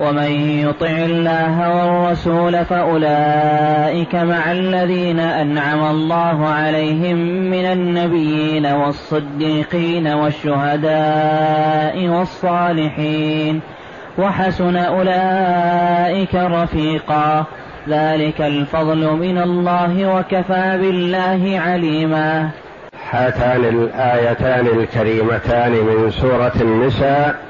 ومن يطع الله والرسول فأولئك مع الذين أنعم الله عليهم من النبيين والصديقين والشهداء والصالحين وحسن أولئك رفيقا. ذلك الفضل من الله وكفى بالله عليما. هاتان الآيتان الكريمتان من سورة النساء.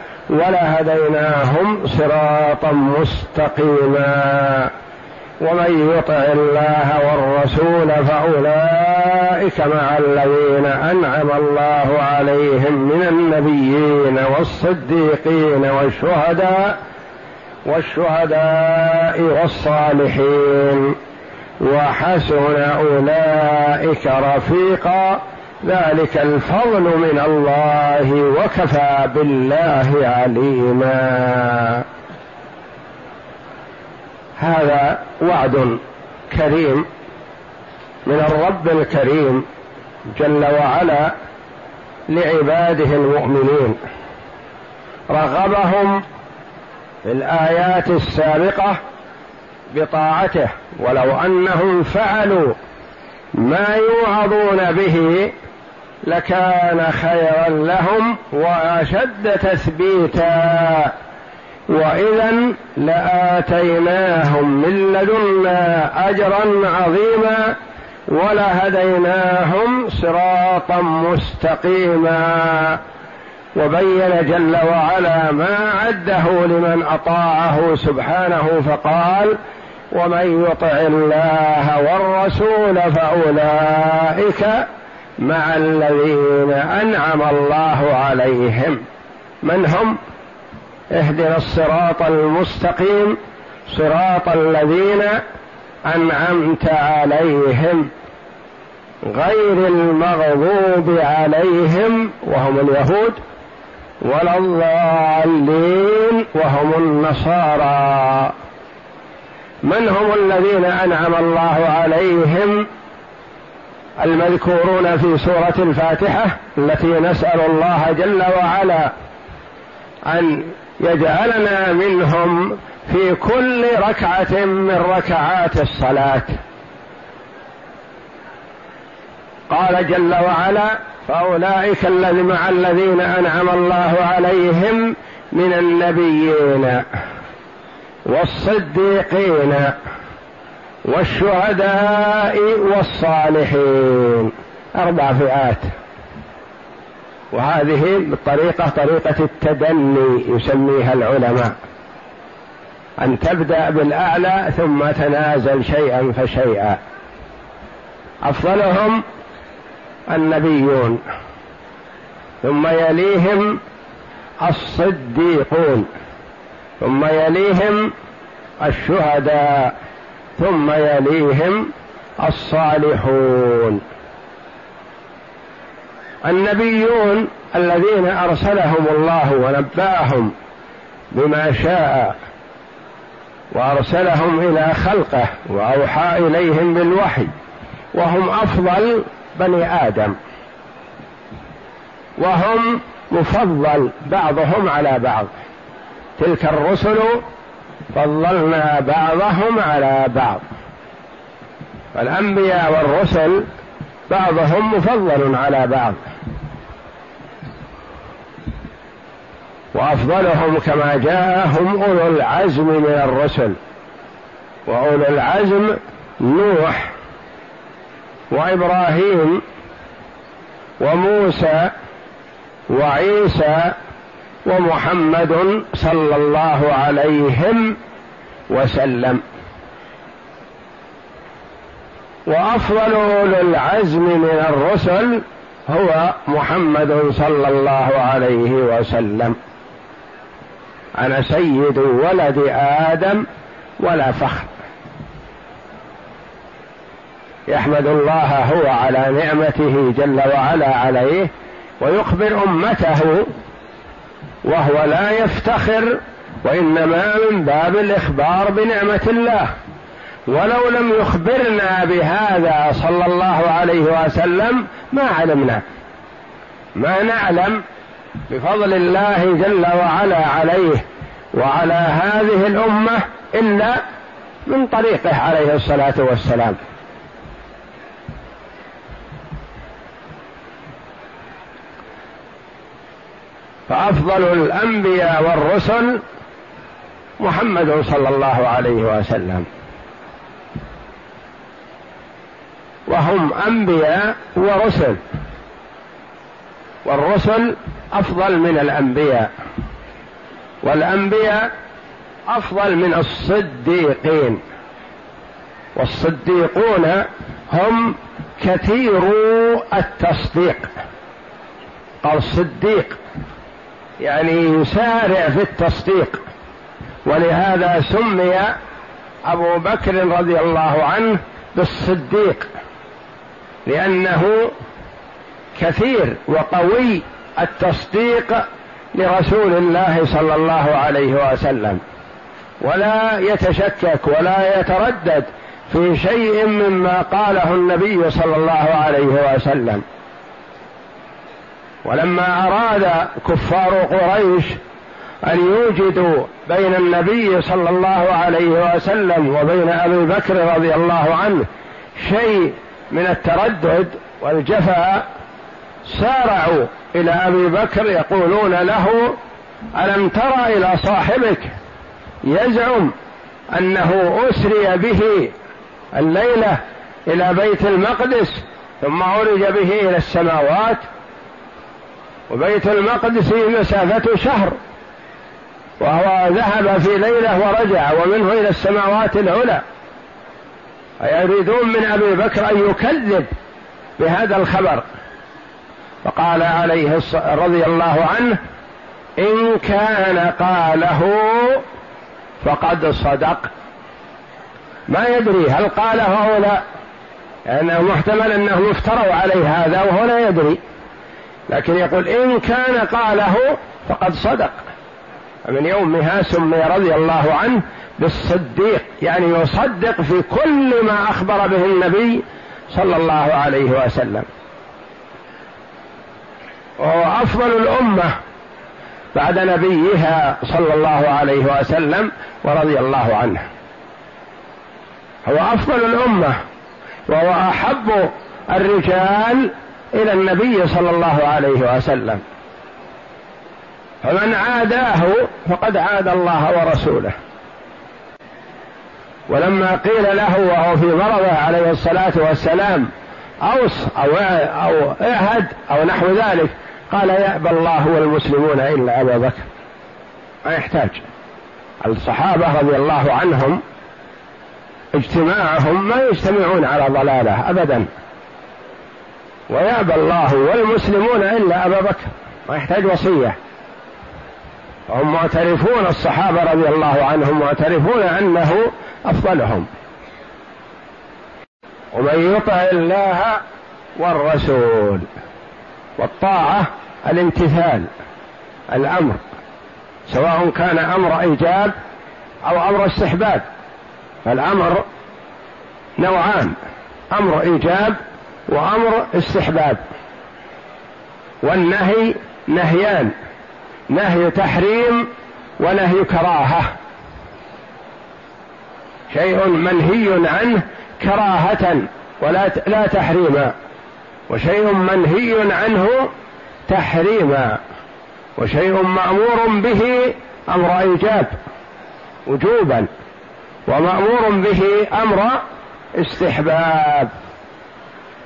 ولهديناهم صراطا مستقيما. ومن يطع الله والرسول فأولئك مع الذين أنعم الله عليهم من النبيين والصديقين والشهداء والشهداء والصالحين. وحسن أولئك رفيقا. ذلك الفضل من الله وكفى بالله عليما. هذا وعد كريم من الرب الكريم جل وعلا لعباده المؤمنين. رغبهم في الآيات السابقة بطاعته ولو أنهم فعلوا ما يوعظون به لكان خيرا لهم وأشد تثبيتا. واذا لآتيناهم من لدنا اجرا عظيما ولهديناهم صراطا مستقيما. وبين جل وعلا ما عده لمن أطاعه سبحانه فقال ومن يطع الله والرسول فأولئك مع الذين أنعم الله عليهم. من هم؟ اهدنا الصراط المستقيم صراط الذين أنعمت عليهم. غير المغضوب عليهم وهم اليهود ولا الضالين وهم النصارى. من هم الذين أنعم الله عليهم؟ المذكورون في سورة الفاتحة التي نسأل الله جل وعلا أن يجعلنا منهم في كل ركعة من ركعات الصلاة. قال جل وعلا فأولئك الذي مع الذين أنعم الله عليهم من النبيين والصديقين. والشهداء والصالحين. أربع فئات. وهذه الطريقة طريقة التدني يسميها العلماء. أن تبدأ بالأعلى ثم تنازل شيئا فشيئا. أفضلهم النبيون. ثم يليهم الصديقون. ثم يليهم الشهداء. ثم يليهم الصالحون. النبيون الذين أرسلهم الله ونبأهم بما شاء وأرسلهم إلى خلقه وأوحى إليهم بالوحي وهم أفضل بني آدم. وهم مفضل بعضهم على بعض. تلك الرسل فضلنا بعضهم على بعض. فالأنبياء والرسل بعضهم مفضل على بعض. وأفضلهم كما جاءهم أولو العزم من الرسل. وأولو العزم نوح وإبراهيم وموسى وعيسى ومحمد صلى الله عليهم وسلم. وأفضل اولي العزم من الرسل هو محمد صلى الله عليه وسلم. أنا سيد ولد آدم ولا فخر. يحمد الله هو على نعمته جل وعلا عليه ويخبر أمته وهو لا يفتخر وإنما من باب الإخبار بنعمة الله. ولو لم يخبرنا بهذا صلى الله عليه وسلم ما علمنا. ما نعلم بفضل الله جل وعلا عليه وعلى هذه الأمة إلا من طريقه عليه الصلاة والسلام. فأفضل الأنبياء والرسل محمد صلى الله عليه وسلم. وهم أنبياء ورسل. والرسل أفضل من الأنبياء. والأنبياء أفضل من الصديقين. والصديقون هم كثيرو التصديق. قال صديق يعني يسارع في التصديق. ولهذا سمي أبو بكر رضي الله عنه بالصديق لأنه كثير وقوي التصديق لرسول الله صلى الله عليه وسلم. ولا يتشكك ولا يتردد في شيء مما قاله النبي صلى الله عليه وسلم. ولما أراد كفار قريش أن يوجدوا بين النبي صلى الله عليه وسلم وبين أبي بكر رضي الله عنه شيء من التردد والجفاء سارعوا إلى أبي بكر يقولون له ألم تر إلى صاحبك يزعم أنه أسري به الليلة إلى بيت المقدس ثم عرج به إلى السماوات؟ وبيت المقدس مسافة شهر. وهو ذهب في ليلة ورجع ومنه إلى السماوات العلى. فيريدون من أبي بكر أن يكذب بهذا الخبر. فقال عليه رضي الله عنه إن كان قاله فقد صدق. ما يدري هل قاله أو لا. لأنه محتمل أنهم افتروا عليه هذا وهو لا يدري. لكن يقول إن كان قاله فقد صدق. من يومها سمي رضي الله عنه بالصديق يعني يصدق في كل ما أخبر به النبي صلى الله عليه وسلم. وهو أفضل الأمة بعد نبيها صلى الله عليه وسلم ورضي الله عنه. هو أفضل الأمة وهو أحب الرجال إلى النبي صلى الله عليه وسلم. فمن عاداه فقد عاد الله ورسوله. ولما قيل له وهو في مرضه عليه الصلاة والسلام أوص أو أو اعهد أو نحو ذلك قال يأبى الله والمسلمون إلا أبا بكر. ما يحتاج. الصحابة رضي الله عنهم اجتماعهم ما يجتمعون على ضلالة ابدا. ويأبى الله والمسلمون إلا أبا بكر ما يحتاج وصية. هم معترفون الصحابة رضي الله عنهم معترفون أنه أفضلهم. ومن يطع الله والرسول والطاعة الامتثال الأمر سواء كان أمر إيجاب أو أمر استحباب فالأمر نوعان أمر إيجاب وأمر استحباب والنهي نهيان نهي تحريم ونهي كراهة. شيء منهي عنه كراهة ولا لا تحريما وشيء منهي عنه تحريما وشيء مأمور به أمر إيجاب وجوبا ومأمور به أمر استحباب.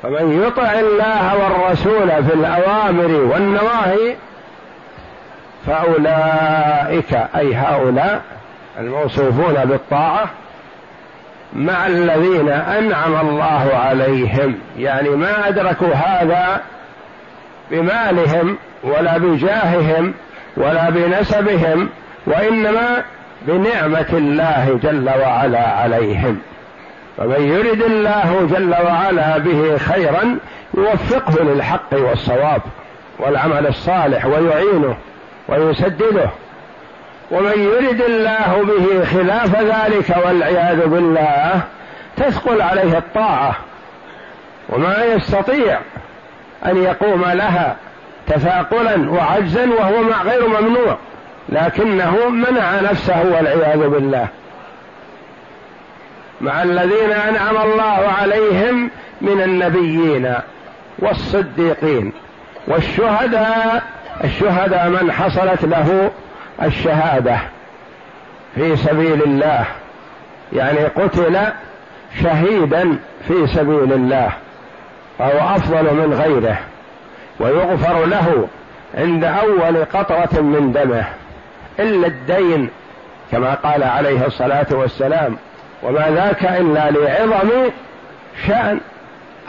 فمن يطع الله والرسول في الأوامر والنواهي فأولئك أي هؤلاء الموصوفون بالطاعة مع الذين أنعم الله عليهم. يعني ما أدركوا هذا بمالهم ولا بجاههم ولا بنسبهم وإنما بنعمة الله جل وعلا عليهم. فمن يرد الله جل وعلا به خيرا يوفقه للحق والصواب والعمل الصالح ويعينه ويسدده. ومن يرد الله به خلاف ذلك والعياذ بالله تثقل عليه الطاعة. وما يستطيع أن يقوم لها تثاقلا وعجزا وهو غير ممنوع لكنه منع نفسه والعياذ بالله. مع الذين أنعم الله عليهم من النبيين والصديقين والشهداء الشهداء من حصلت له الشهادة في سبيل الله. يعني قتل شهيدا في سبيل الله فهو أفضل من غيره ويغفر له عند أول قطرة من دمه. إلا الدين كما قال عليه الصلاة والسلام وما ذاك إلا لعظم شأن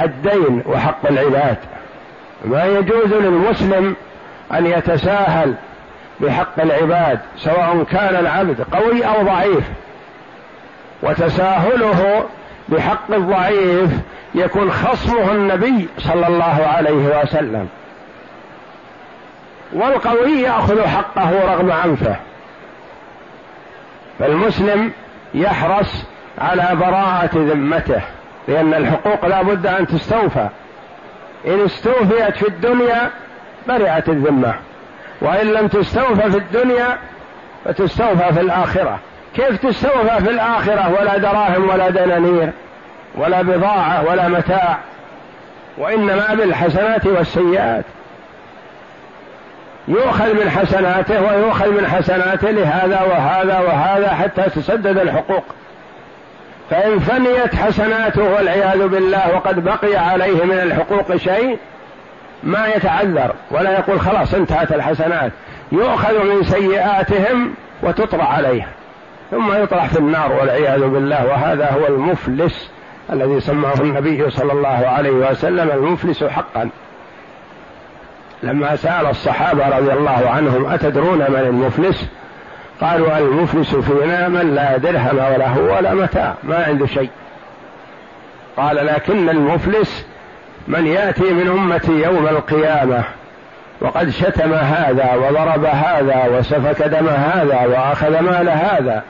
الدين وحق العباد. ما يجوز للمسلم أن يتساهل بحق العباد سواء كان العبد قوي أو ضعيف. وتساهله بحق الضعيف يكون خصمه النبي صلى الله عليه وسلم. والقوي يأخذ حقه رغم عنفه. فالمسلم يحرص على براءة ذمته لأن الحقوق لا بد أن تستوفى. إن استوفيت في الدنيا برئت الذمة وإن لم تستوفى في الدنيا فتستوفى في الآخرة. كيف تستوفى في الآخرة؟ ولا دراهم ولا دنانير ولا بضاعة ولا متاع وإنما بالحسنات والسيئات. يؤخذ من حسناته ويؤخذ من حسناته لهذا وهذا وهذا حتى تسدد الحقوق. فإن فنيت حسناته والعياذ بالله وقد بقي عليه من الحقوق شيء ما يتعذر ولا يقول خلاص انتهت الحسنات. يؤخذ من سيئاتهم وتطرح عليه ثم يطرح في النار والعياذ بالله. وهذا هو المفلس الذي سماه النبي صلى الله عليه وسلم المفلس حقا. لما سأل الصحابة رضي الله عنهم أتدرون من المفلس؟ قالوا المفلس فينا من لا درهم وله ولا متاع ما عنده شيء. قال لكن المفلس من يأتي من أمتي يوم القيامة وقد شتم هذا وضرب هذا وسفك دم هذا وأخذ مال هذا.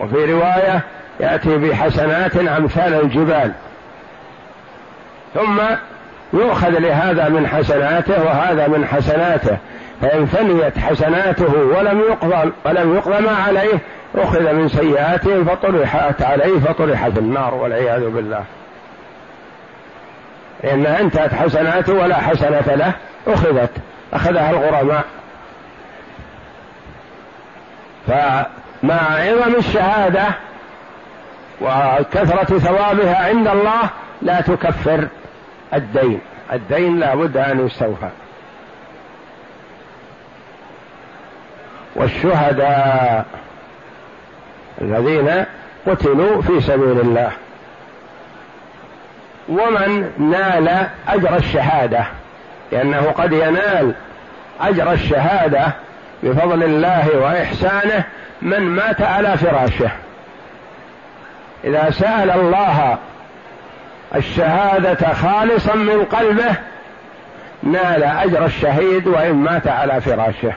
وفي رواية يأتي بحسنات أمثال الجبال. ثم يؤخذ لهذا من حسناته وهذا من حسناته. فإن فنيت حسناته ولم يقضى ولم يقضى ما عليه أخذ من سيئاته فطرحت عليه فطرح في النار والعياذ بالله. لأن أنتهت حسناته ولا حسنة له أخذت أخذها الغرماء. فمع عظم الشهادة وكثرة ثوابها عند الله لا تكفر الدين. الدين لا بد أن يستوفى. والشهداء الذين قتلوا في سبيل الله. ومن نال أجر الشهادة لأنه قد ينال أجر الشهادة بفضل الله وإحسانه من مات على فراشه. إذا سأل الله الشهادة خالصا من قلبه نال أجر الشهيد وإن مات على فراشه.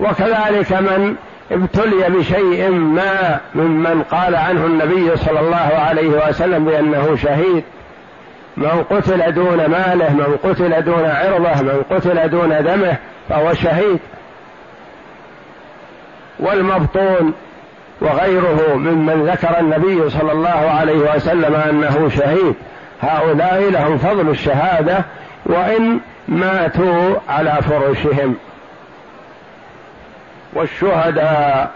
وكذلك من ابتلي بشيء ما ممن قال عنه النبي صلى الله عليه وسلم بأنه شهيد. من قتل دون ماله من قتل دون عرضه من قتل دون دمه فهو شهيد. والمبطون وغيره ممن ذكر النبي صلى الله عليه وسلم أنه شهيد. هؤلاء لهم فضل الشهادة وإن ماتوا على فرشهم. والشهداء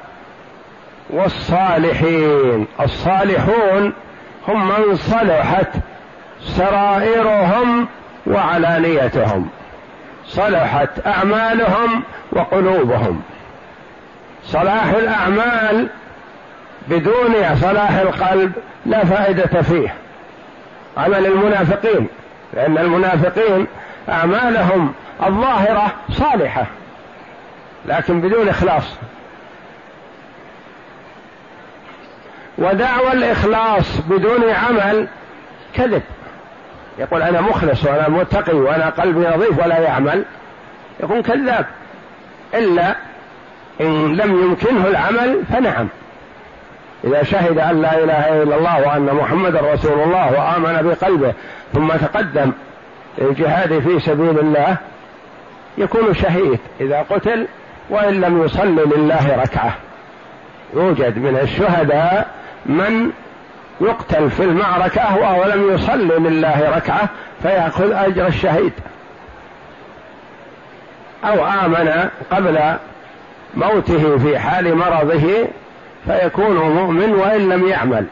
والصالحين. الصالحون هم من صلحت سرائرهم وعلانيتهم. صلحت أعمالهم وقلوبهم. صلاح الأعمال بدون صلاح القلب لا فائدة فيه. عمل المنافقين. لأن المنافقين أعمالهم الظاهرة صالحة. لكن بدون إخلاص. ودعوى الإخلاص بدون عمل كذب. يقول أنا مخلص وأنا متقي وأنا قلبي نظيف ولا يعمل. يكون كذاب. إلا إن لم يمكنه العمل فنعم. إذا شهد أن لا إله إلا الله وأن محمدا رسول الله وآمن بقلبه ثم تقدم للجهاد في سبيل الله يكون شهيد. إذا قتل وإن لم يصل لله ركعة. يوجد من الشهداء من يقتل في المعركة وهو لم يصلي لله ركعة فيأخذ أجر الشهيد. أو آمن قبل موته في حال مرضه فيكون مؤمن وإن لم يعمل.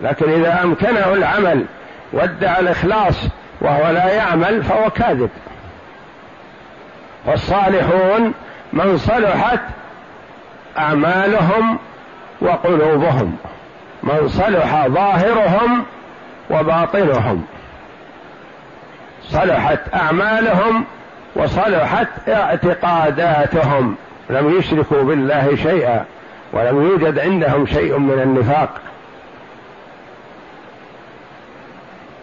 لكن إذا أمكنه العمل وادعى الإخلاص وهو لا يعمل فهو كاذب. والصالحون من صلحت أعمالهم وقلوبهم. من صلح ظاهرهم وباطنهم. صلحت أعمالهم وصلحت اعتقاداتهم. لم يشركوا بالله شيئا ولم يوجد عندهم شيء من النفاق.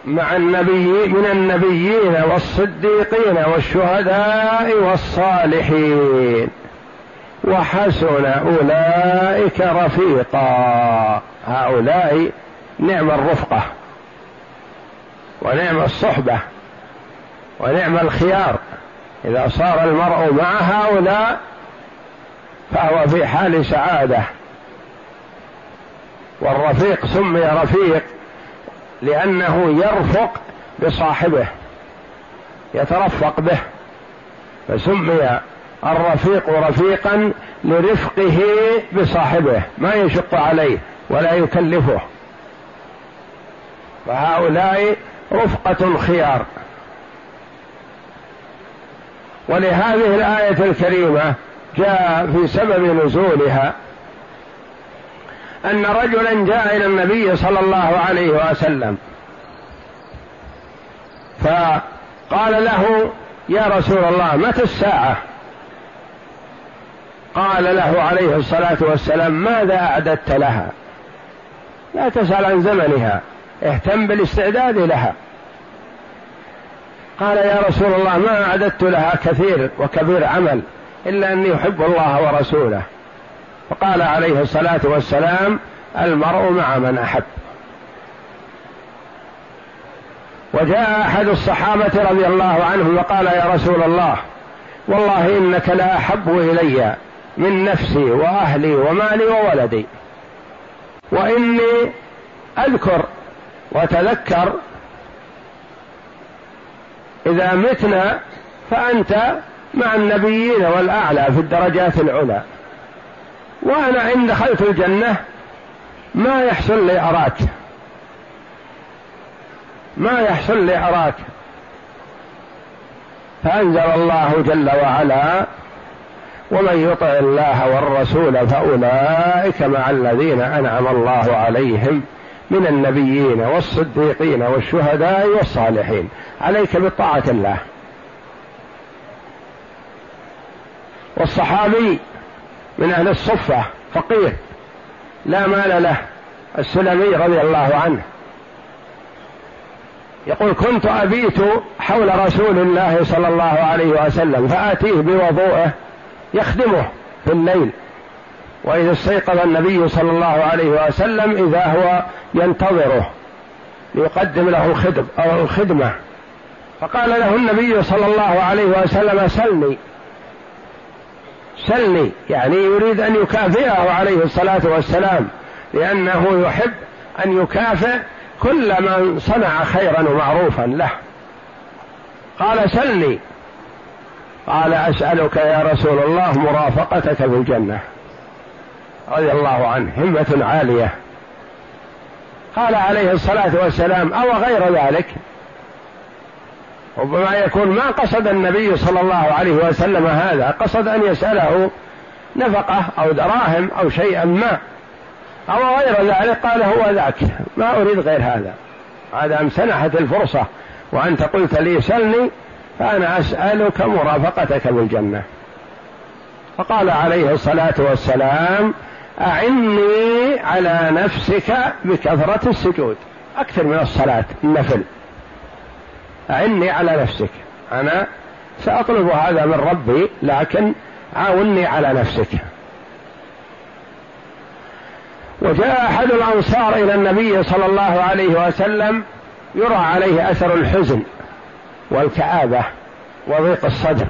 مع النبي من النبيين والصديقين والشهداء والصالحين. وحسن أولئك رفيقا. هؤلاء نعم الرفقة ونعم الصحبة ونعم الخيار. إذا صار المرء مع هؤلاء فهو في حال سعادة. والرفيق سمي رفيق. لأنه يرفق بصاحبه يترفق به فسمي الرفيق رفيقا لرفقه بصاحبه ما يشق عليه ولا يكلفه. فهؤلاء رفقة خيار ولهذه الآية الكريمة جاء في سبب نزولها أن رجلا جاء إلى النبي صلى الله عليه وسلم. فقال له يا رسول الله متى الساعة؟ قال له عليه الصلاة والسلام ماذا أعددت لها؟ لا تسأل عن زمنها اهتم بالاستعداد لها. قال يا رسول الله ما أعددت لها كثير وكبير عمل إلا أني أحب الله ورسوله. فقال عليه الصلاة والسلام المرء مع من أحب. وجاء أحد الصحابة رضي الله عنه وقال يا رسول الله والله إنك لا أحب إلي من نفسي وأهلي ومالي وولدي وإني أذكر وتذكر إذا متنا فأنت مع النبيين والأعلى في الدرجات العلى. وأنا إن دخلت الجنة ما يحصل لي أراك. ما يحصل لي أراك. فأنزل الله جل وعلا ومن يطع الله والرسول فأولئك مع الذين أنعم الله عليهم من النبيين والصديقين والشهداء والصالحين. عليك بطاعة الله. والصحابي من أهل الصفة فقير لا مال له السلمي رضي الله عنه. يقول كنت أبيت حول رسول الله صلى الله عليه وسلم فآتيه بوضوءه يخدمه في الليل. وإذا استيقظ النبي صلى الله عليه وسلم إذا هو ينتظره ليقدم له الخدم أو الخدمة. فقال له النبي صلى الله عليه وسلم سلني. سلني يعني يريد أن يكافئه عليه الصلاة والسلام لأنه يحب أن يكافئ كل من صنع خيرا ومعروفا له. قال سلني قال أسألك يا رسول الله مرافقتك في الجنة. رضي الله عنه همة عالية. قال عليه الصلاة والسلام أو غير ذلك؟ ربما يكون ما قصد النبي صلى الله عليه وسلم هذا قصد أن يسأله نفقة أو دراهم أو شيئا ما أو غير ذلك قال هو ذاك ما أريد غير هذا. هذا أم سنحت الفرصة وأنت قلت لي سلني فأنا أسألك مرافقتك بالجنة. فقال عليه الصلاة والسلام أعني على نفسك بكثرة السجود. أكثر من الصلاة النفل. أعني على نفسك. أنا سأطلب هذا من ربي لكن عاوني على نفسك. وجاء أحد الأنصار إلى النبي صلى الله عليه وسلم يرى عليه أثر الحزن والكآبة وضيق الصدر.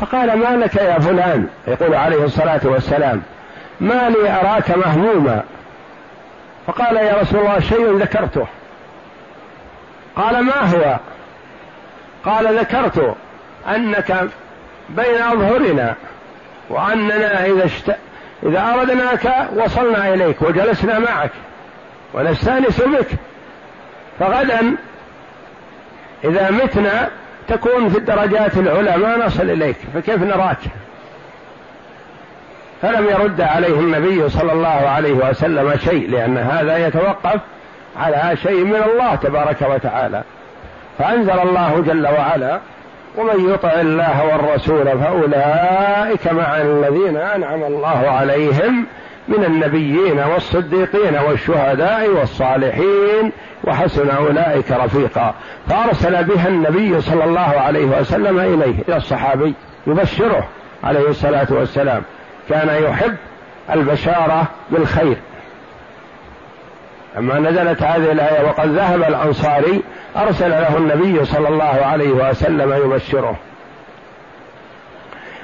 فقال ما لك يا فلان؟ يقول عليه الصلاة والسلام ما لي أراك مهموما. فقال يا رسول الله شيء ذكرته. قال ما هو؟ قال ذكرت أنك بين أظهرنا وأننا إذا اشت... إذا أردناك وصلنا إليك وجلسنا معك ونستأنس بك. فغدا إذا متنا تكون في الدرجات العلى ما نصل إليك فكيف نراك؟ فلم يرد عليه النبي صلى الله عليه وسلم شيء لأن هذا يتوقف على شيء من الله تبارك وتعالى. فأنزل الله جل وعلا ومن يطع الله والرسول فأولئك مع الذين أنعم الله عليهم من النبيين والصديقين والشهداء والصالحين وحسن أولئك رفيقا. فأرسل بها النبي صلى الله عليه وسلم إليه إلى الصحابي يبشره عليه الصلاة والسلام. كان يحب البشارة بالخير. لما نزلت هذه الآية وقد ذهب الأنصاري أرسل له النبي صلى الله عليه وسلم يبشره.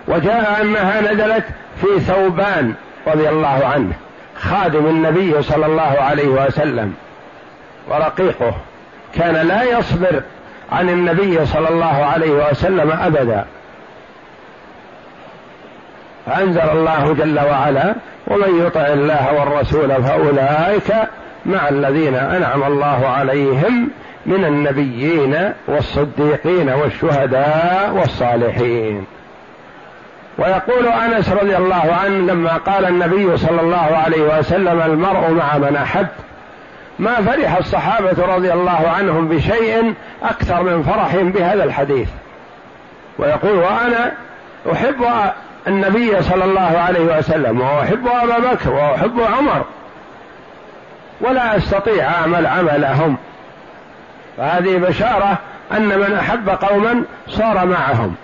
وجاء أنها نزلت في ثوبان رضي الله عنه خادم النبي صلى الله عليه وسلم ورقيقه. كان لا يصبر عن النبي صلى الله عليه وسلم أبدا. فأنزل الله جل وعلا ومن يطع الله والرسول فأولئك مع الذين أنعم الله عليهم من النبيين والصديقين والشهداء والصالحين. ويقول أنس رضي الله عنه لما قال النبي صلى الله عليه وسلم المرء مع من أحب ما فرح الصحابة رضي الله عنهم بشيء أكثر من فرحهم بهذا الحديث. ويقول وأنا أحب النبي صلى الله عليه وسلم وأحب أبا بكر وأحب عمر ولا أستطيع أعمل عملهم. فهذه بشارة أن من أحب قوما صار معهم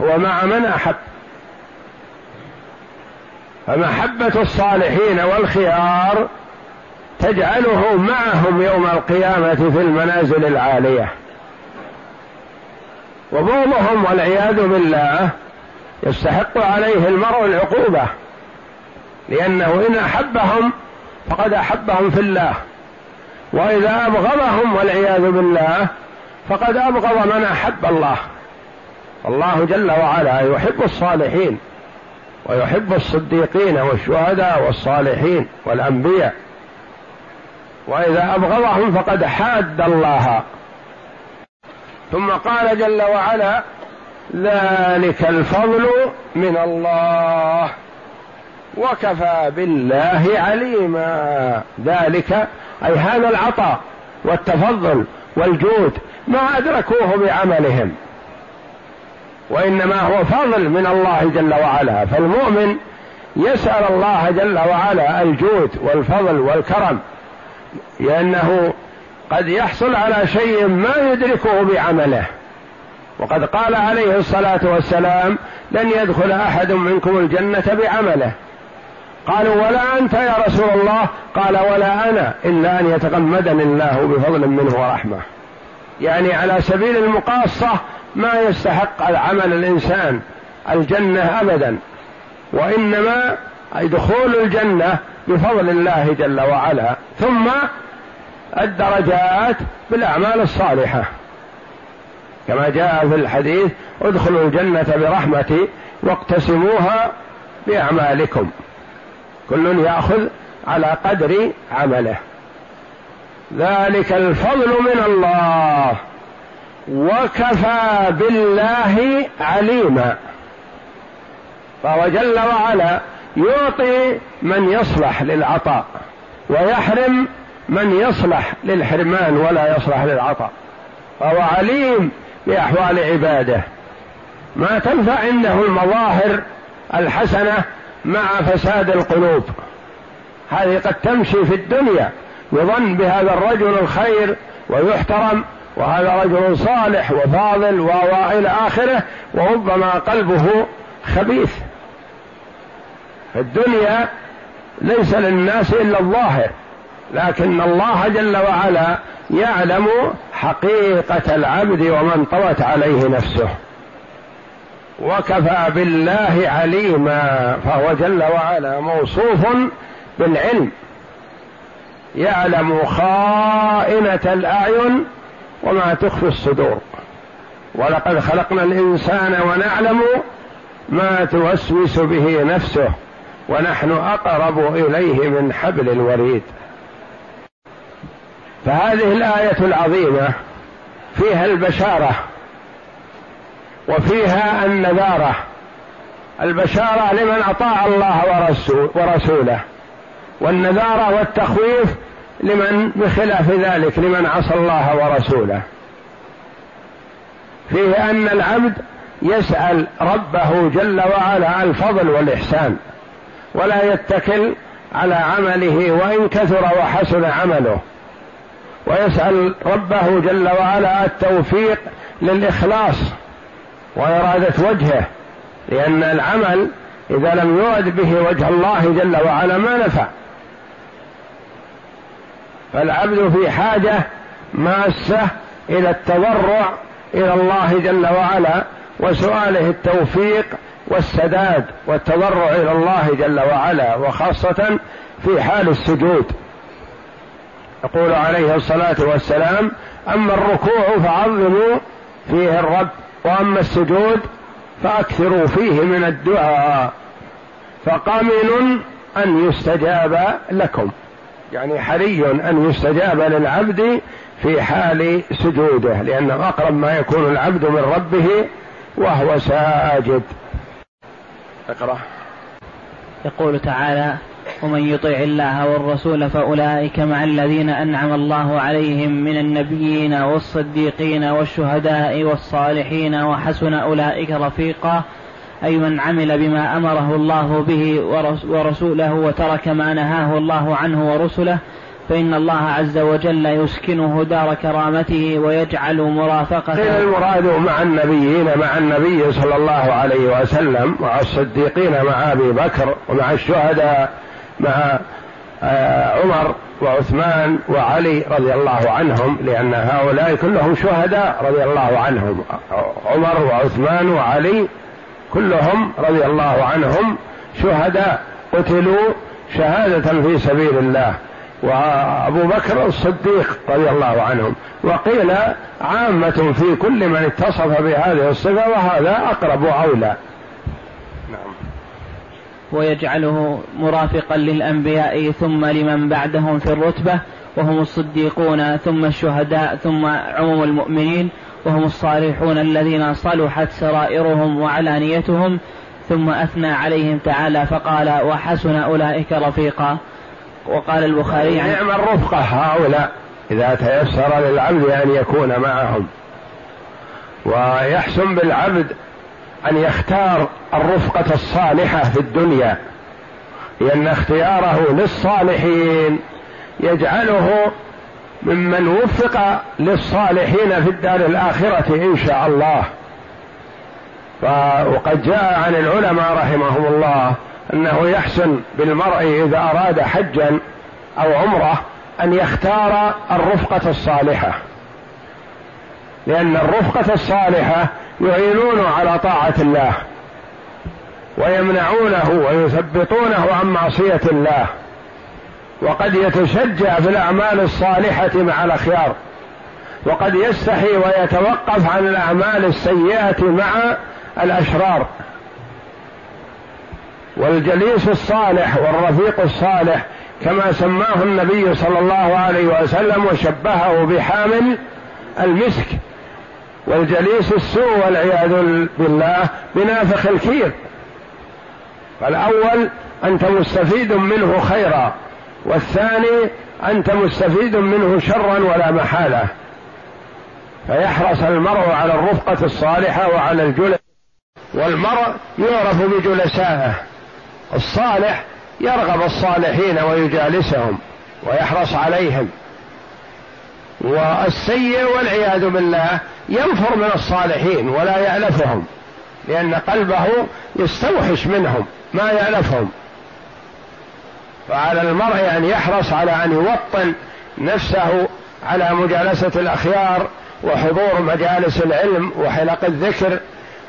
هو مع من أحب. فمحبة الصالحين والخيار تجعله معهم يوم القيامة في المنازل العالية. وبغضهم والعياذ بالله يستحق عليه المرء العقوبة لأنه إن أحبهم فقد أحبهم في الله. وإذا أبغضهم والعياذ بالله فقد أبغض من أحب الله. الله جل وعلا يحب الصالحين ويحب الصديقين والشهداء والصالحين والأنبياء. وإذا أبغضهم فقد حاد الله. ثم قال جل وعلا ذلك الفضل من الله. وكفى بالله عليما. ذلك اي هذا العطاء والتفضل والجود ما أدركوه بعملهم. وإنما هو فضل من الله جل وعلا. فالمؤمن يسأل الله جل وعلا الجود والفضل والكرم لأنه قد يحصل على شيء ما يدركه بعمله. وقد قال عليه الصلاة والسلام لن يدخل أحد منكم الجنة بعمله. قالوا ولا أنت يا رسول الله؟ قال ولا أنا إلا أن يتغمدني الله بفضل منه ورحمة. يعني على سبيل المقاصة ما يستحق العمل الإنسان الجنة ابدا. وإنما دخول الجنة بفضل الله جل وعلا. ثم الدرجات بالأعمال الصالحة. كما جاء في الحديث ادخلوا الجنة برحمتي واقتسموها بأعمالكم. كل ياخذ على قدر عمله. ذلك الفضل من الله. وكفى بالله عليما. فهو جل وعلا يعطي من يصلح للعطاء ويحرم من يصلح للحرمان ولا يصلح للعطاء. فهو عليم بأحوال عباده. ما تنفع عنده المظاهر الحسنة مع فساد القلوب. هذه قد تمشي في الدنيا يظن بهذا الرجل الخير ويحترم وهذا رجل صالح وفاضل والى آخره وربما قلبه خبيث. الدنيا ليس للناس إلا الظاهر لكن الله جل وعلا يعلم حقيقة العبد ومن طوت عليه نفسه. وكفى بالله عليما فهو جل وعلا موصوف بالعلم. يعلم خائنة الأعين وما تخفي الصدور. ولقد خلقنا الإنسان ونعلم ما توسوس به نفسه ونحن أقرب إليه من حبل الوريد. فهذه الآية العظيمة فيها البشارة وفيها النذارة البشارة لمن أطاع الله ورسوله والنذارة والتخويف لمن بخلاف ذلك لمن عصى الله ورسوله. فيه أن العبد يسأل ربه جل وعلا الفضل والإحسان ولا يتكل على عمله وإن كثر وحسن عمله. ويسأل ربه جل وعلا التوفيق للإخلاص وإرادة وجهه لأن العمل إذا لم يرد به وجه الله جل وعلا ما نفع. فالعبد في حاجة ماسة إلى التضرع إلى الله جل وعلا وسؤاله التوفيق والسداد والتضرع إلى الله جل وعلا وخاصة في حال السجود. يقول عليه الصلاة والسلام أما الركوع فعظموا فيه الرب واما السجود فاكثروا فيه من الدعاء فقمن ان يستجاب لكم يعني حري ان يستجاب للعبد في حال سجوده لأنه اقرب ما يكون العبد من ربه وهو ساجد. اقرأ. يقول تعالى ومن يطع الله والرسول فأولئك مع الذين أنعم الله عليهم من النبيين والصديقين والشهداء والصالحين وحسن أولئك رفيقا أي من عمل بما أمره الله به ورسوله وترك ما نهاه الله عنه ورسله فإن الله عز وجل يسكنه دار كرامته ويجعل مرافقته قيل المراد مع النبيين مع النبي صلى الله عليه وسلم مع الصديقين مع أبي بكر ومع الشهداء مع آه، عمر وعثمان وعلي رضي الله عنهم لأن هؤلاء كلهم شهداء رضي الله عنهم. عمر وعثمان وعلي كلهم رضي الله عنهم شهداء قتلوا شهادة في سبيل الله. وأبو بكر الصديق رضي الله عنهم. وقيل عامة في كل من اتصف بهذه الصفة وهذا أقرب وأولى نعم ويجعله مرافقا للأنبياء ثم لمن بعدهم في الرتبة وهم الصديقون ثم الشهداء ثم عموم المؤمنين وهم الصالحون الذين صلحت سرائرهم وعلانيتهم ثم أثنى عليهم تعالى فقال وحسن أولئك رفيقا. وقال البخاري عن نعم الرفقة هؤلاء إذا تيسر للعبد أن يكون معهم ويحسن بالعبد أن يختار الرفقة الصالحة في الدنيا لأن اختياره للصالحين يجعله ممن وفق للصالحين في الدار الآخرة إن شاء الله. وقد جاء عن العلماء رحمهم الله أنه يحسن بالمرء إذا أراد حجا أو عمرة أن يختار الرفقة الصالحة لأن الرفقة الصالحة يعينون على طاعة الله ويمنعونه ويثبطونه عن معصية الله وقد يتشجع في الأعمال الصالحة مع الأخيار وقد يستحي ويتوقف عن الأعمال السيئة مع الأشرار. والجليس الصالح والرفيق الصالح كما سماه النبي صلى الله عليه وسلم وشبهه بحامل المسك والجليس السوء والعياذ بالله بنافخ الكير. فالأول أنت مستفيد منه خيرا والثاني أنت مستفيد منه شرا ولا محالة. فيحرص المرء على الرفقة الصالحة وعلى الجلس والمرء يعرف بجلسائه. الصالح يرغب الصالحين ويجالسهم ويحرص عليهم. والسيء والعياذ بالله ينفر من الصالحين ولا يألفهم لأن قلبه يستوحش منهم ما يألفهم. فعلى المرء أن يحرص على أن يوطن نفسه على مجالسة الأخيار وحضور مجالس العلم وحلق الذكر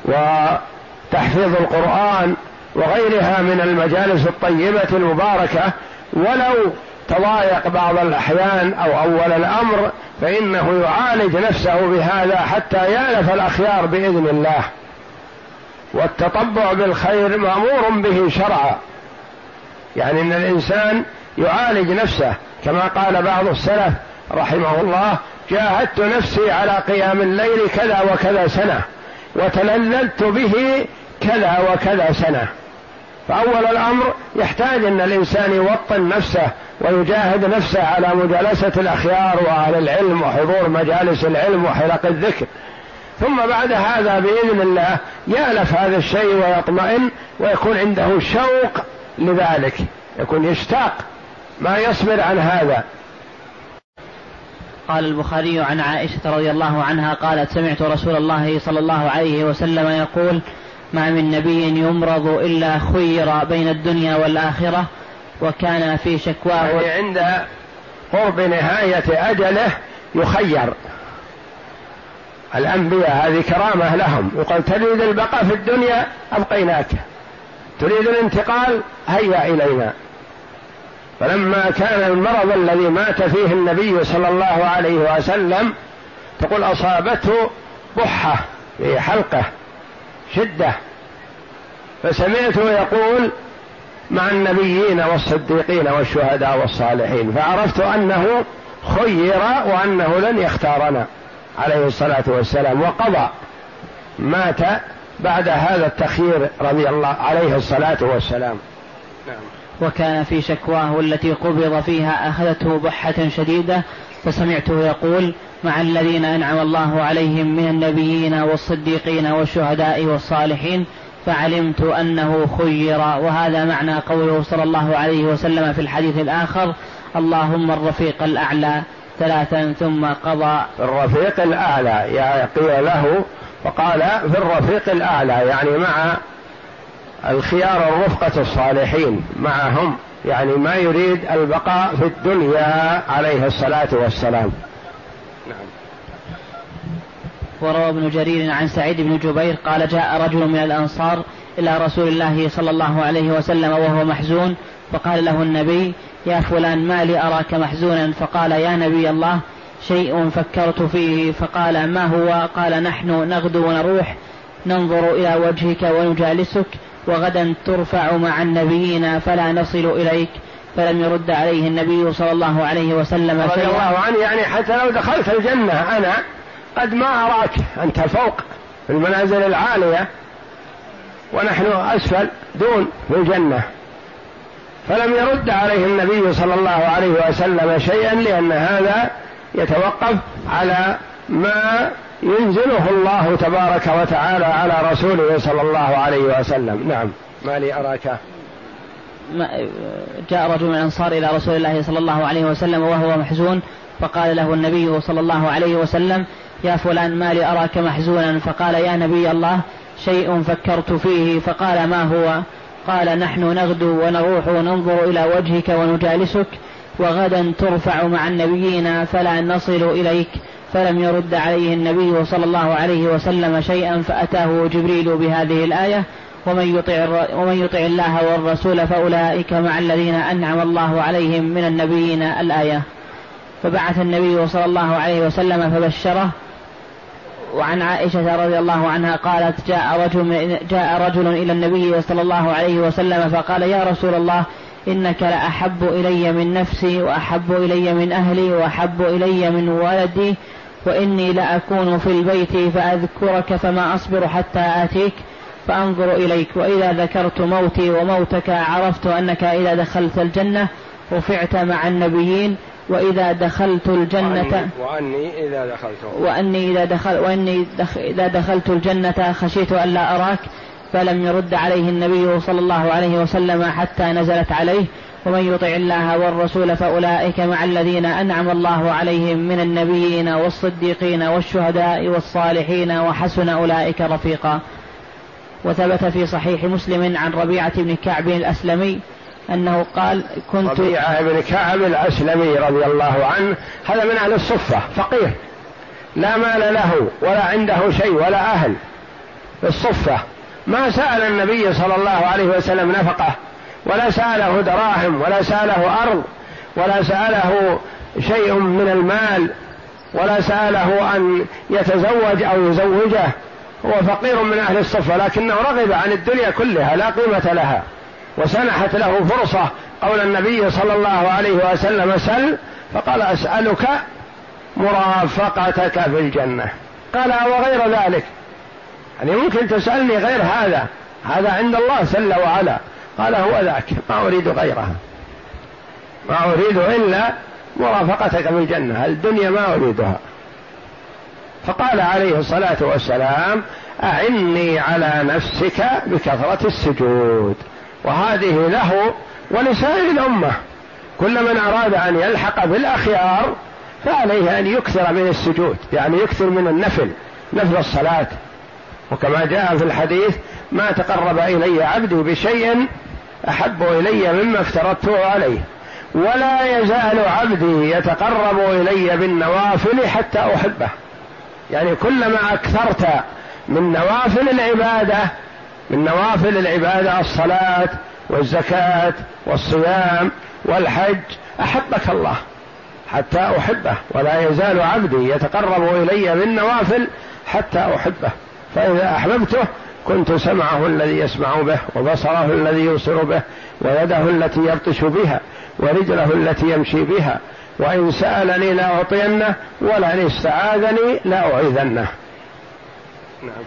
وتحفيظ القرآن وغيرها من المجالس الطيبة المباركة ولو تضايق بعض الأحيان أو أول الأمر فإنه يعالج نفسه بهذا حتى يألف الأخيار بإذن الله. والتطبع بالخير مأمور به شرعا. يعني إن الإنسان يعالج نفسه كما قال بعض السلف رحمه الله جاهدت نفسي على قيام الليل كذا وكذا سنة وتلذذت به كذا وكذا سنة. فأول الأمر يحتاج أن الإنسان يوطن نفسه ويجاهد نفسه على مجالسة الأخيار وأهل العلم وحضور مجالس العلم وحلق الذكر. ثم بعد هذا بإذن الله يألف هذا الشيء ويطمئن ويكون عنده شوق لذلك. يكون يشتاق ما يصبر عن هذا. قال البخاري عن عائشة رضي الله عنها قالت سمعت رسول الله صلى الله عليه وسلم يقول ما من نبي يمرض إلا خير بين الدنيا والآخرة وكان في شكواه يعني عند قرب نهاية أجله يخير. الأنبياء هذه كرامة لهم. يقال تريد البقاء في الدنيا أبقيناك. تريد الانتقال هيا إلينا. فلما كان المرض الذي مات فيه النبي صلى الله عليه وسلم تقول أصابته بحة في حلقه. شدة. فسمعته يقول مع النبيين والصديقين والشهداء والصالحين فعرفت أنه خير وأنه لن يختارنا عليه الصلاة والسلام. وقضى. مات بعد هذا التخيير رضي الله عليه الصلاة والسلام. نعم. وكان في شكواه التي قبض فيها أخذته بحة شديدة فسمعته يقول مع الذين أنعم الله عليهم من النبيين والصديقين والشهداء والصالحين فعلمت أنه خير. وهذا معنى قوله صلى الله عليه وسلم في الحديث الآخر اللهم الرفيق الأعلى ثلاثا ثم قضى. الرفيق الأعلى يعني قيل له وقال في الرفيق الأعلى يعني مع الخيار الرفقة الصالحين معهم. يعني ما يريد البقاء في الدنيا عليه الصلاة والسلام. نعم. وروى ابن جرير عن سعيد بن جبير قال جاء رجل من الأنصار إلى رسول الله صلى الله عليه وسلم وهو محزون فقال له النبي يا فلان ما لي أراك محزونا؟ فقال يا نبي الله شيء فكرت فيه. فقال ما هو؟ قال نحن نغدو ونروح ننظر إلى وجهك ونجالسك. وغدا ترفع مع النبيين فلا نصل إليك فلم يرد عليه النبي صلى الله عليه وسلم رضي الله عنه يعني حتى لو دخلت الجنة أنا قد ما أراك أنت فوق في المنازل العالية ونحن أسفل دون في الجنة. فلم يرد عليه النبي صلى الله عليه وسلم شيئا لأن هذا يتوقف على ما ينزله الله تبارك وتعالى على رسوله صلى الله عليه وسلم. نعم. ما لي أراك؟ جاء رجل من الأنصار إلى رسول الله صلى الله عليه وسلم وهو محزون فقال له النبي صلى الله عليه وسلم يا فلان ما لي أراك محزونا؟ فقال يا نبي الله شيء فكرت فيه. فقال ما هو؟ قال نحن نغدو ونروح وننظر إلى وجهك ونجالسك وغدا ترفع مع النبيين فلا نصل إليك. فلم يرد عليه النبي صلى الله عليه وسلم شيئا فأتاه جبريل بهذه الآية ومن يطع ومن يطع الله والرسول فأولئك مع الذين أنعم الله عليهم من النبيين الآية فبعث النبي صلى الله عليه وسلم فبشره وعن عائشة رضي الله عنها قالت جاء رجل جاء رجل إلى النبي صلى الله عليه وسلم فقال يا رسول الله إنك لأحب إلي من نفسي وأحب إلي من أهلي وأحب إلي من ولدي وإني لأكون في البيت فأذكرك فما أصبر حتى آتيك فأنظر إليك وإذا ذكرت موتي وموتك عرفت أنك إذا دخلت الجنة رفعت مع النبيين وإذا دخلت الجنة وأني, إذا دخلت وأني إذا دخل وأني إذا دخلت الجنة خشيت ألا أراك فلم يرد عليه النبي صلى الله عليه وسلم حتى نزلت عليه ومن يطع الله والرسول فأولئك مع الذين أنعم الله عليهم من النبيين والصديقين والشهداء والصالحين وحسن أولئك رفيقا. وثبت في صحيح مسلم عن ربيعة بن كعب الأسلمي أنه قال كنت ربيعة بن كعب الأسلمي رضي الله عنه هذا من أهل الصفة فقيه. لا مال له ولا عنده شيء ولا أهل. الصفة ما سأل النبي صلى الله عليه وسلم نفقة. ولا سأله دراهم ولا سأله أرض ولا سأله شيء من المال ولا سأله أن يتزوج أو يزوجه. هو فقير من أهل الصفة لكنه رغب عن الدنيا كلها لا قيمة لها وسنحت له فرصة. قول النبي صلى الله عليه وسلم سل فقال أسألك مرافقتك في الجنة. قال وغير ذلك. يعني ممكن تسألني غير هذا. هذا عند الله جل وعلا. قال هو ذاك ما أريد غيرها. ما أريد إلا مرافقتك في الجنة الدنيا ما أريدها. فقال عليه الصلاة والسلام أعني على نفسك بكثرة السجود. وهذه له ولسائر الأمة. كل من أراد أن يلحق بالأخيار فعليه أن يكثر من السجود يعني يكثر من النفل نفل الصلاة. وكما جاء في الحديث ما تقرب إلي عبدي بشيء أحب إلي مما افترضته عليه. ولا يزال عبدي يتقرب إلي بالنوافل حتى أحبه. يعني كلما أكثرت من نوافل العبادة من نوافل العبادة الصلاة والزكاة والصيام والحج أحبك الله حتى أحبه. ولا يزال عبدي يتقرب إلي بالنوافل حتى أحبه. فإذا أحببته كنت سمعه الذي يسمع به وبصره الذي يبصر به ويده التي يبطش بها ورجله التي يمشي بها. وإن سألني لأعطينه ولئن استعاذني لأعيذنه نعم.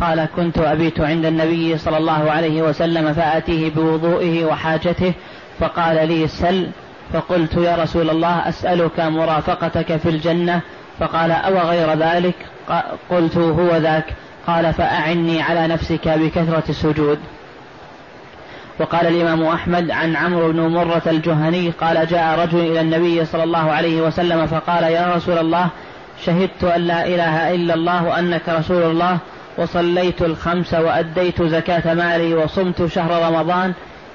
قال كنت أبيت عند النبي صلى الله عليه وسلم فآتيه بوضوئه وحاجته فقال لي سل. فقلت يا رسول الله أسألك مرافقتك في الجنة فقال أو غير ذلك؟ قلت هو ذاك. قال فأعني على نفسك بكثرة السجود. وقال الإمام أحمد عن عمرو بن مرة الجهني قال جاء رجل إلى النبي صلى الله عليه وسلم فقال يا رسول الله شهدت أن لا إله إلا الله وأنك رسول الله وصليت الخمس وأديت زكاة مالي وصمت شهر رمضان.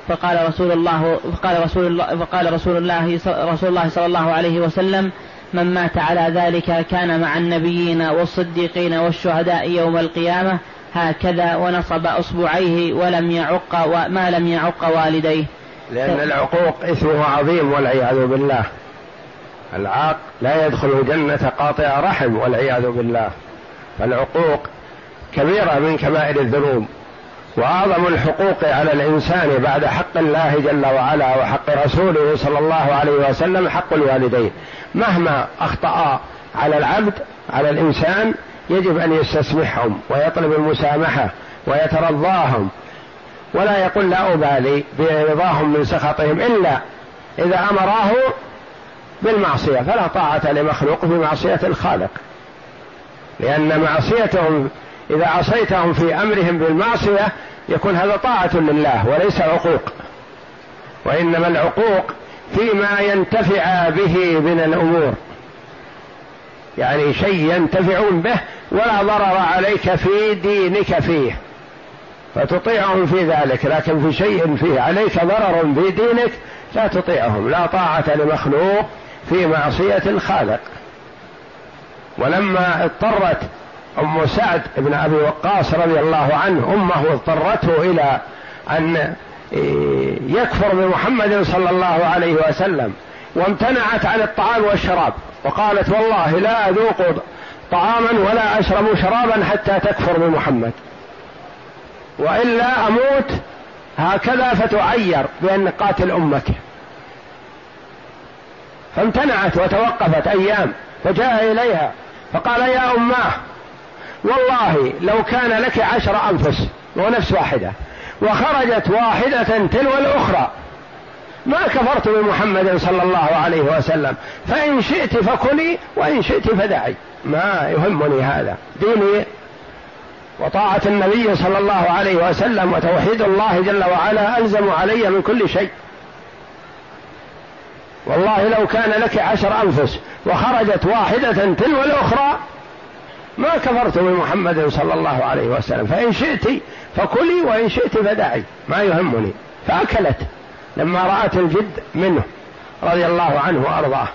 فقال رسول الله فقال رسول الله فقال رسول الله رسول الله صلى الله عليه وسلم من مات على ذلك كان مع النبيين والصديقين والشهداء يوم القيامة هكذا ونصب أصبعيه ولم يعق ما لم يعق والديه. لأن العقوق إثمه عظيم والعياذ بالله. العاق لا يدخل الجنة قاطع رحم والعياذ بالله. فالعقوق كبيرة من كبائر الذنوب. وأعظم الحقوق على الإنسان بعد حق الله جل وعلا وحق رسوله صلى الله عليه وسلم حق الوالدين. مهما أخطأ على العبد على الإنسان يجب أن يستسمحهم ويطلب المسامحة ويترضاهم. ولا يقول لا أبالي برضاهم من سخطهم إلا إذا أمراه بالمعصية. فلا طاعة لمخلوق في معصية الخالق. لأن معصيتهم إذا عصيتهم في أمرهم بالمعصية يكون هذا طاعة لله وليس عقوق. وإنما العقوق فيما ينتفع به من الأمور. يعني شيء ينتفعون به ولا ضرر عليك في دينك فيه. فتطيعهم في ذلك لكن في شيء فيه عليك ضرر في دينك لا تطيعهم لا طاعة لمخلوق في معصية الخالق. ولما اضطرت أم سعد بن أبي وقاص رضي الله عنه أمه اضطرته إلى أن يكفر بمحمد صلى الله عليه وسلم. وامتنعت عن الطعام والشراب. وقالت والله لا أذوق طعاما ولا أشرب شرابا حتى تكفر بمحمد. وإلا أموت هكذا فتعير بأن قاتل أمك فامتنعت وتوقفت أيام فجاء إليها فقال يا أماه والله لو كان لك عشر أنفس ونفس واحدة وخرجت واحدة تلو الأخرى. ما كفرت بمحمد صلى الله عليه وسلم. فإن شئت فكلي وإن شئت فدعي. ما يهمني هذا. ديني وطاعة النبي صلى الله عليه وسلم وتوحيد الله جل وعلا ألزم علي من كل شيء. والله لو كان لك عشر أنفس وخرجت واحدة تلو الأخرى ما كفرت بمحمد صلى الله عليه وسلم. فإن شئت فكلي وإن شئت فدعي. ما يهمني. فأكلت. لما رأت الجد منه رضي الله عنه وأرضاه.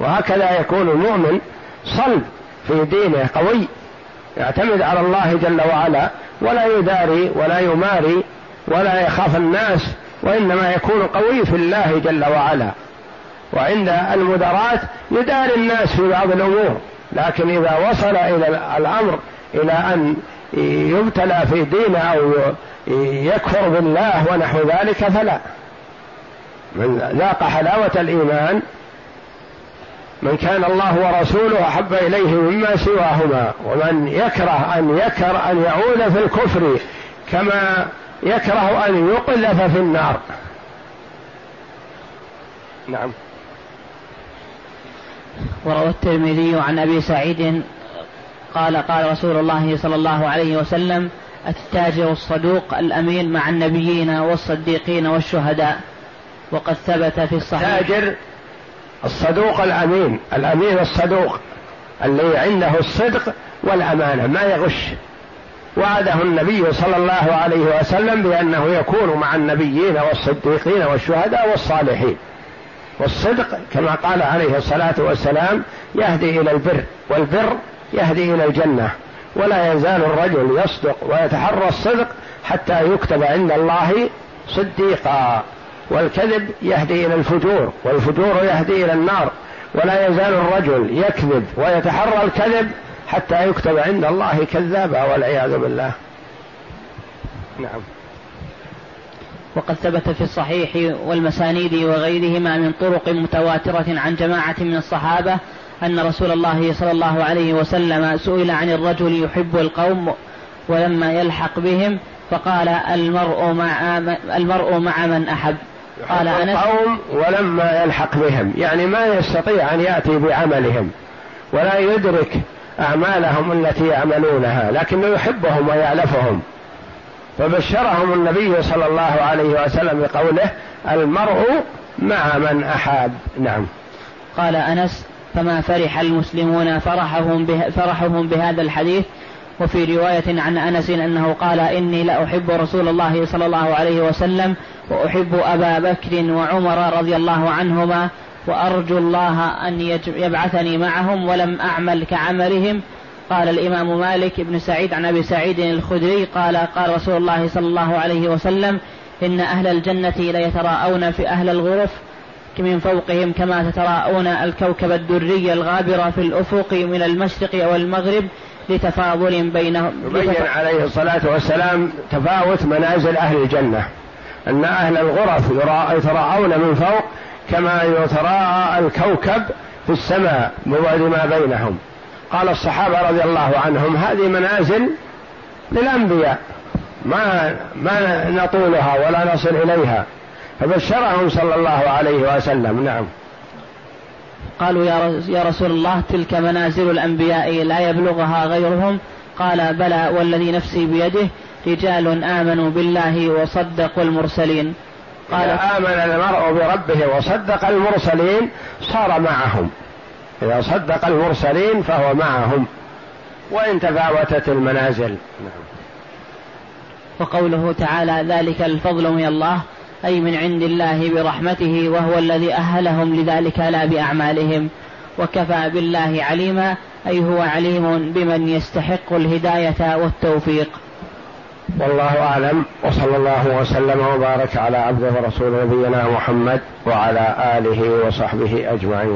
وهكذا يكون المؤمن صلب في دينه قوي يعتمد على الله جل وعلا ولا يداري ولا يماري ولا يخاف الناس وإنما يكون قوي في الله جل وعلا. وعند المدارات يداري الناس في بعض الأمور. لكن إذا وصل إلى الأمر إلى أن يبتلى في دينه أو يكفر بالله ونحو ذلك فلا. من ذاق حلاوة الإيمان من كان الله ورسوله أحب إليه مما سواهما ومن يكره أن يكر أن يعود في الكفر كما يكره أن يقذف في النار. نعم. وروى الترمذي عن أبي سعيد قال قال رسول الله صلى الله عليه وسلم التاجر الصدوق الأمين مع النبيين والصديقين والشهداء. وقد ثبت في الصحيح. التاجر الصدوق الأمين الأمين الصدوق اللي عنده الصدق والأمانة ما يغش. وعده النبي صلى الله عليه وسلم بأنه يكون مع النبيين والصديقين والشهداء والصالحين. والصدق كما قال عليه الصلاة والسلام يهدي إلى البر والبر يهدي إلى الجنة. ولا يزال الرجل يصدق ويتحرى الصدق حتى يكتب عند الله صديقا. والكذب يهدي إلى الفجور والفجور يهدي إلى النار. ولا يزال الرجل يكذب ويتحرى الكذب حتى يكتب عند الله كذابا والعياذ بالله. نعم. وقد ثبت في الصحيح والمسانيد وغيرهما من طرق متواترة عن جماعة من الصحابة أن رسول الله صلى الله عليه وسلم سئل عن الرجل يحب القوم ولما يلحق بهم فقال المرء مع المرء مع من أحب. قال أنس القوم ولما يلحق بهم. يعني ما يستطيع أن يأتي بعملهم ولا يدرك أعمالهم التي يعملونها لكنه يحبهم ويألفهم. فبشرهم النبي صلى الله عليه وسلم بقوله المرء مع من أحاب نعم. قال أنس فما فرح المسلمون فرحهم, به فرحهم بهذا الحديث. وفي رواية عن أنس أنه قال إني لأحب رسول الله صلى الله عليه وسلم وأحب أبا بكر وعمر رضي الله عنهما وأرجو الله أن يبعثني معهم ولم أعمل كعملهم قال الإمام مالك بن سعيد عن أبي سعيد الخدري قال قال رسول الله صلى الله عليه وسلم إن أهل الجنة ليتراءون في أهل الغرف من فوقهم كما تتراءون الكوكب الدري الغابر في الأفق من المشرق والمغرب لتفاضل بينهم. يبين عليه الصلاة والسلام تفاوت منازل أهل الجنة. أن أهل الغرف يتراءون من فوق كما يتراءى الكوكب في السماء ببعد ما بينهم. قال الصحابة رضي الله عنهم هذه منازل للأنبياء ما ما نطولها ولا نصل إليها فبشرهم صلى الله عليه وسلم نعم. قالوا يا يا رسول الله تلك منازل الأنبياء لا يبلغها غيرهم. قال بلى والذي نفسي بيده رجال آمنوا بالله وصدقوا المرسلين. قال آمن المرء بربه وصدق المرسلين صار معهم. إذا صدق المرسلين فهو معهم. وإن تفاوتت المنازل. نعم. وقوله تعالى ذلك الفضل من الله أي من عند الله برحمته وهو الذي أهلهم لذلك لا بأعمالهم. وكفى بالله عليما أي هو عليم بمن يستحق الهداية والتوفيق. والله أعلم وصلى الله وسلم وبارك على عبده ورسول نبينا محمد وعلى آله وصحبه أجمعين.